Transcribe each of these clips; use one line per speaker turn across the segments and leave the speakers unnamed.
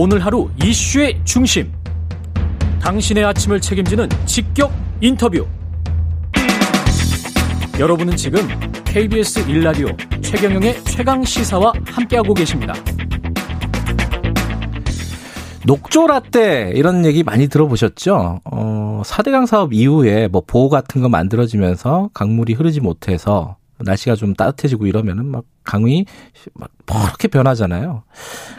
오늘 하루 이슈의 중심. 당신의 아침을 책임지는 직격 인터뷰. 여러분은 지금 KBS 1라디오 최경영의 최강 시사와 함께하고 계십니다.
녹조라떼 이런 얘기 많이 들어보셨죠? 어, 4대강 사업 이후에 뭐 보호 같은 거 만들어지면서 강물이 흐르지 못해서 날씨가 좀 따뜻해지고 이러면은 막 강이 막 퍼렇게 변하잖아요.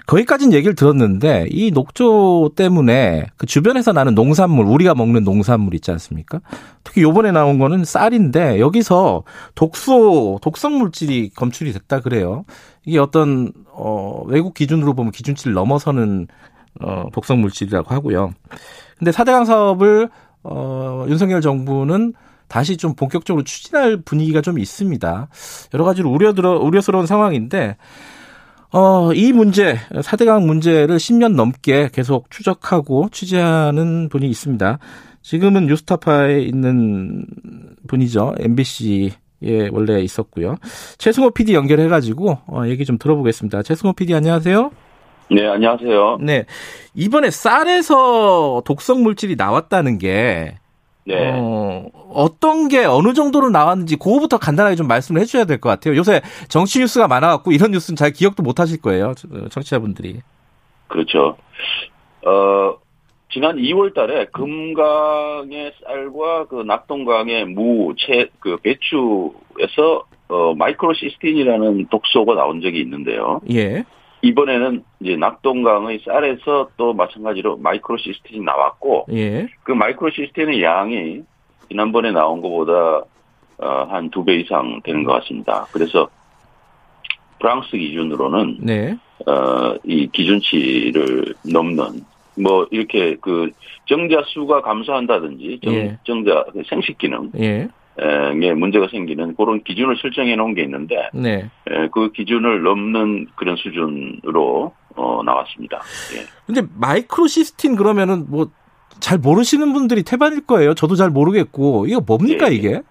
거기까지는 얘기를 들었는데 이 녹조 때문에 그 주변에서 나는 농산물 우리가 먹는 농산물 있지 않습니까? 특히 요번에 나온 거는 쌀인데 여기서 독소 독성 물질이 검출이 됐다 그래요. 이게 어떤 어 외국 기준으로 보면 기준치를 넘어서는 어 독성 물질이라고 하고요. 근데 4대강 사업을 어 윤석열 정부는 다시 좀 본격적으로 추진할 분위기가 좀 있습니다. 여러 가지로 우려 들어, 우려스러운 상황인데, 어, 이 문제, 4대강 문제를 10년 넘게 계속 추적하고 취재하는 분이 있습니다. 지금은 뉴스타파에 있는 분이죠. MBC에 원래 있었고요. 최승호 PD 연결해가지고, 어, 얘기 좀 들어보겠습니다. 최승호 PD 안녕하세요.
네, 안녕하세요.
네. 이번에 쌀에서 독성 물질이 나왔다는 게,
네.
어, 어떤 게 어느 정도로 나왔는지 그거부터 간단하게 좀 말씀을 해주셔야 될 것 같아요. 요새 정치 뉴스가 많아갖고 이런 뉴스는 잘 기억도 못 하실 거예요. 청취자분들이.
그렇죠. 어, 지난 2월 달에 금강의 쌀과 그 낙동강의 무, 채, 그 배추에서 어, 마이크로시스틴이라는 독소가 나온 적이 있는데요.
예.
이번에는 이제 낙동강의 쌀에서 또 마찬가지로 마이크로 시스틴이 나왔고,
예.
그 마이크로 시스틴의 양이 지난번에 나온 것보다 어, 한 두 배 이상 되는 것 같습니다. 그래서 프랑스 기준으로는
네.
어, 이 기준치를 넘는 뭐 이렇게 그 정자 수가 감소한다든지 정,
예.
정자 그 생식 기능
예.
에 문제가 생기는 그런 기준을 설정해 놓은 게 있는데
네.
에, 그 기준을 넘는 그런 수준으로 어, 나왔습니다. 예.
근데 마이크로시스틴 그러면은 뭐 잘 모르시는 분들이 태반일 거예요. 저도 잘 모르겠고 이거 뭡니까
예, 예.
이게?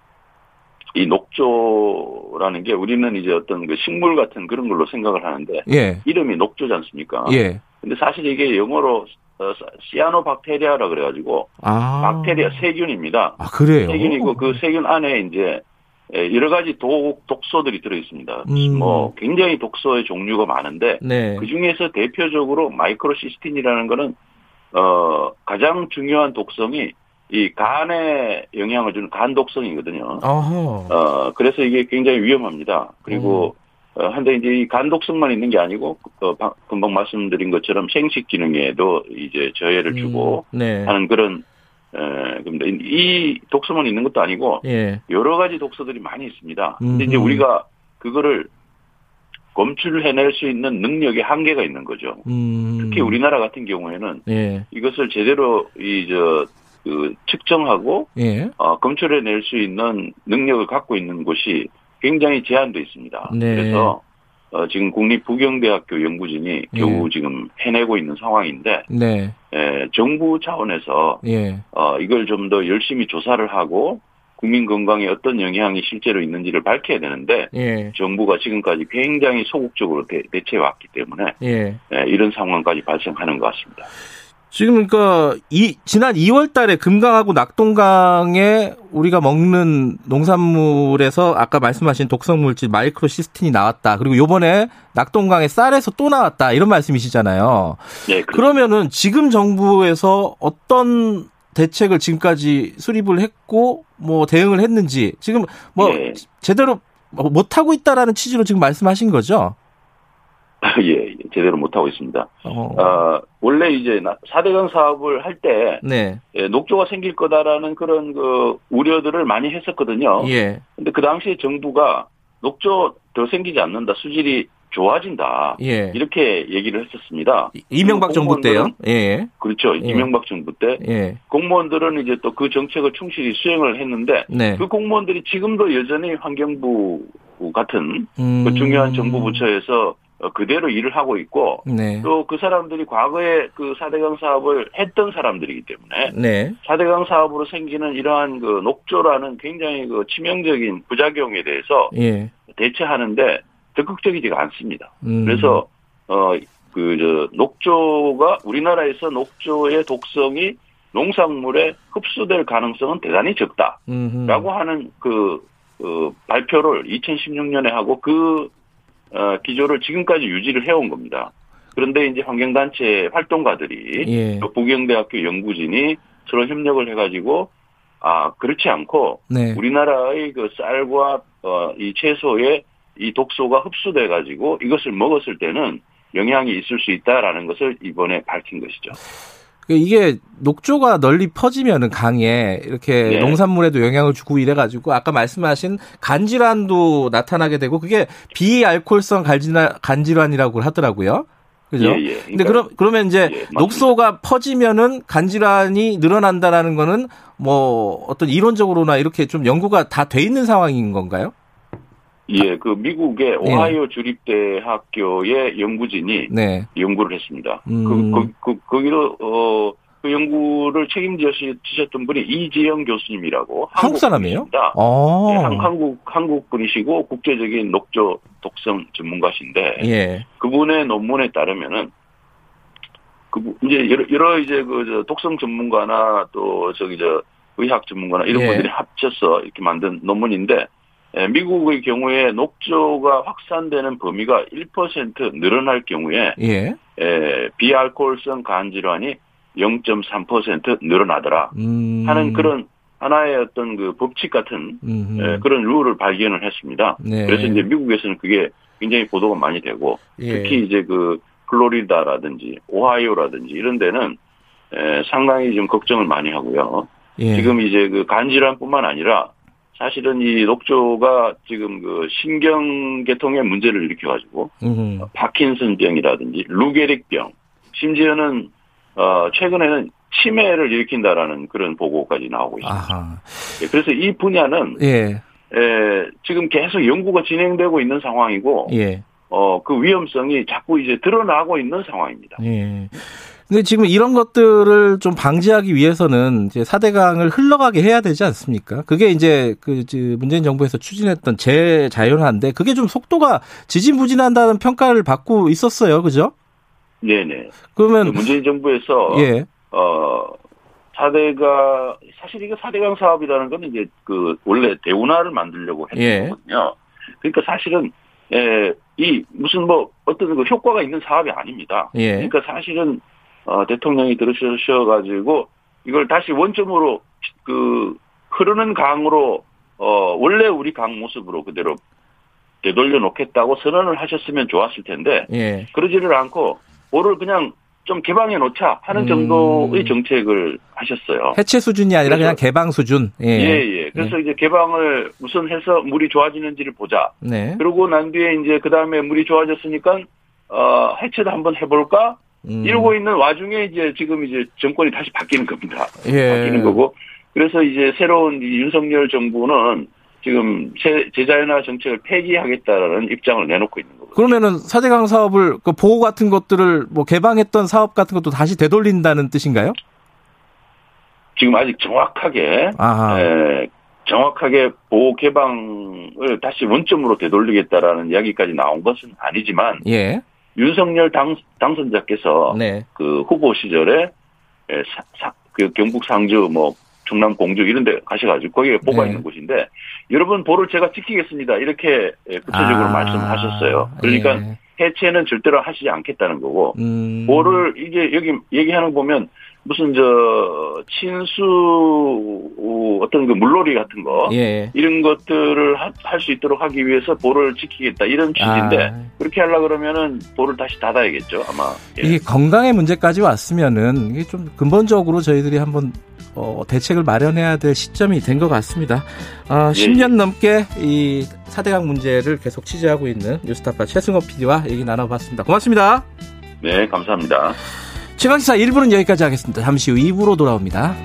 이 녹조라는 게 우리는 이제 어떤 그 식물 같은 그런 걸로 생각을 하는데
예.
이름이 녹조지 않습니까?
예.
근데 사실 이게 영어로 어, 시아노박테리아라 그래가지고
아.
박테리아 세균입니다.
아 그래요.
세균이고 그 세균 안에 이제 예, 여러 가지 독, 독소들이 들어 있습니다.
음.
뭐 굉장히 독소의 종류가 많은데
네.
그 중에서 대표적으로 마이크로시스틴이라는 거는 어 가장 중요한 독성이 이 간에 영향을 주는 간 독성이거든요.
어허.
어 그래서 이게 굉장히 위험합니다. 그리고
음.
어, 한데 이제 이 간 독성만 있는 게 아니고 어, 방- 금방 말씀드린 것처럼 생식 기능에도 이제 저해를 주고
음, 네.
하는 그런 에, 그런데 이 독소만 있는 것도 아니고
예.
여러 가지 독소들이 많이 있습니다. 근데 이제
음흠.
우리가 그거를 검출해낼 수 있는 능력의 한계가 있는 거죠.
음.
특히 우리나라 같은 경우에는
예.
이것을 제대로 이저 그 측정하고
예.
어, 검출해낼 수 있는 능력을 갖고 있는 곳이 굉장히 제한돼 있습니다.
네.
그래서 어, 지금 국립부경대학교 연구진이
예.
겨우 지금 해내고 있는 상황인데
네.
에, 정부 차원에서
예.
어, 이걸 좀 더 열심히 조사를 하고 국민 건강에 어떤 영향이 실제로 있는지를 밝혀야 되는데
예.
정부가 지금까지 굉장히 소극적으로 대, 대처해 왔기 때문에
예.
에, 이런 상황까지 발생하는 것 같습니다.
지금 그러니까 이 지난 2월 달에 금강하고 낙동강에 우리가 먹는 농산물에서 아까 말씀하신 독성 물질 마이크로시스틴이 나왔다. 그리고 요번에 낙동강에 쌀에서 또 나왔다. 이런 말씀이시잖아요.
네, 그-
그러면은 지금 정부에서 어떤 대책을 지금까지 수립을 했고 뭐 대응을 했는지 지금 뭐
예.
제대로 못 하고 있다라는 취지로 지금 말씀하신 거죠?
예, 예, 제대로 못 하고 있습니다.
어.
어, 원래 이제 나- 4대강 사업을 할때
네.
녹조가 생길 거다라는 그런 그 우려들을 많이 했었거든요.
예.
근데 그 당시에 정부가 녹조 더 생기지 않는다, 수질이 좋아진다.
예.
이렇게 얘기를 했었습니다.
이명박 정부 때요. 예.
그렇죠.
예.
이명박 정부 때
예.
공무원들은 이제 또 그 정책을 충실히 수행을 했는데
네.
그 공무원들이 지금도 여전히 환경부 같은
음.
그 중요한 정부 부처에서 어, 그대로 일을 하고 있고
네.
또그 사람들이 과거에 그 4대강 사업을 했던 사람들이기 때문에
네.
4대강 사업으로 생기는 이러한 그 녹조라는 굉장히 그 치명적인 부작용에 대해서
예.
대처하는데 적극적이지가 않습니다.
음.
그래서 어그저 녹조가 우리나라에서 녹조의 독성이 농산물에 흡수될 가능성은 대단히 적다라고
음흠.
하는 그 어, 발표를 2016년에 하고 그 어, 기조를 지금까지 유지를 해온 겁니다. 그런데 이제 환경단체 활동가들이
예.
또 부경대학교 연구진이 서로 협력을 해가지고 아 그렇지 않고
네.
우리나라의 그 쌀과 어, 이 채소에 이 독소가 흡수돼 가지고 이것을 먹었을 때는 영향이 있을 수 있다라는 것을 이번에 밝힌 것이죠.
그 이게 녹조가 널리 퍼지면은 강에 이렇게
네.
농산물에도 영향을 주고 이래가지고 아까 말씀하신 간질환도 나타나게 되고 그게 비알코올성 간질환, 간질환이라고 하더라고요. 그죠?
예, 예.
근데
그러니까
그럼 그러면 이제
예.
녹소가 퍼지면은 간질환이 늘어난다라는 거는 뭐 어떤 이론적으로나 이렇게 좀 연구가 다 돼 있는 상황인 건가요?
예, 그 미국의 오하이오 주립대학교의 연구진이
네.
연구를 했습니다.
음.
그, 그, 그, 거기로, 어, 그 연구를 책임지셨던 분이 이지영 교수님이라고.
한국 사람이에요?
예, 한, 한국, 한국 분이시고 국제적인 녹조 독성 전문가신데.
예.
그분의 논문에 따르면은, 그, 이제 여러, 여러 이제 그, 저 독성 전문가나 또 저기 저 의학 전문가나 이런
예.
분들이 합쳐서 이렇게 만든 논문인데, 에, 미국의 경우에 녹조가 확산되는 범위가 1% 늘어날 경우에
예.
에, 비알코올성 간 질환이 0.3% 늘어나더라
음.
하는 그런 하나의 어떤 그 법칙 같은. 에, 그런 룰을 발견을 했습니다.
네.
그래서 이제 미국에서는 그게 굉장히 보도가 많이 되고
예.
특히 이제 그 플로리다라든지 오하이오라든지 이런 데는 에, 상당히 좀 걱정을 많이 하고요.
예.
지금 이제 그 간질환뿐만 아니라 사실은 이 녹조가 지금 그 신경계통의 문제를 일으켜가지고
음흠.
파킨슨병이라든지 루게릭병 심지어는 어 최근에는 치매를 일으킨다라는 그런 보고까지 나오고 있습니다.
아하.
예, 그래서 이 분야는
예.
에, 지금 계속 연구가 진행되고 있는 상황이고
예.
어 그 위험성이 자꾸 이제 드러나고 있는 상황입니다.
예. 근데 지금 이런 것들을 좀 방지하기 위해서는 이제 4대강을 흘러가게 해야 되지 않습니까? 그게 이제 그 문재인 정부에서 추진했던 재자연화인데 그게 좀 속도가 지진부진한다는 평가를 받고 있었어요. 그죠?
네네. 그
그러면
문재인 정부에서
예.
어, 4대가, 사실 이거 4대강 사업이라는 건 이제 그, 원래 대운하를 만들려고 했던
예.
그러니까 사실은, 에, 이, 무슨 뭐, 어떤 그 효과가 있는 사업이 아닙니다.
예.
그러니까 사실은, 어, 대통령이 들으셔가지고, 이걸 다시 원점으로, 그, 흐르는 강으로, 어, 원래 우리 강 모습으로 그대로 되돌려 놓겠다고 선언을 하셨으면 좋았을 텐데,
예.
그러지를 않고 볼을 그냥 좀 개방해 놓자 하는
음.
정도의 정책을 하셨어요.
해체 수준이 아니라 그냥 개방 수준. 예.
예, 예. 그래서 이제 개방을 우선 해서 물이 좋아지는지를 보자.
네.
그러고 난 뒤에 이제 그 다음에 물이 좋아졌으니까 어, 해체도 한번 해볼까?
음.
이러고 있는 와중에 이제 지금 이제 정권이 다시 바뀌는 겁니다.
예.
바뀌는 거고. 그래서 이제 새로운 이 윤석열 정부는 지금 제, 제자연화 정책을 폐기하겠다라는 입장을 내놓고 있는 거거든요.
그러면은 4대강 사업을 그 보호 같은 것들을 뭐 개방했던 사업 같은 것도 다시 되돌린다는 뜻인가요?
지금 아직 정확하게. 에, 정확하게 보호 개방을 다시 원점으로 되돌리겠다라는 이야기까지 나온 것은 아니지만
예.
윤석열 당, 당선자께서
네.
그 후보 시절에 에, 사- 사- 그 경북 상주 뭐 충남 공주 이런 데 가셔가지고 거기에 보가
네.
있는 곳인데 여러분 보를 제가 지키겠습니다 이렇게 에, 구체적으로
아,
말씀하셨어요. 그러니까
예.
해체는 절대로 하시지 않겠다는 거고
음.
보를 이게 여기 얘기하는 거 보면 무슨 저 친수 어, 어떤 그 물놀이 같은 거
예.
이런 것들을 할 수 있도록 하기 위해서 보를 지키겠다 이런 취지인데
아.
그렇게 하려 그러면은 보를 다시 닫아야겠죠 아마 예.
이게 건강의 문제까지 왔으면은 이게 좀 근본적으로 저희들이 한번 어, 대책을 마련해야 될 시점이 된 것 같습니다. 아,
예,
10년 넘게 이 4대강 문제를 계속 취재하고 있는 뉴스타파 최승호 PD와 얘기 나눠봤습니다. 고맙습니다.
네 감사합니다.
최강시사 1부는 여기까지 하겠습니다. 잠시 후 2부로 돌아옵니다.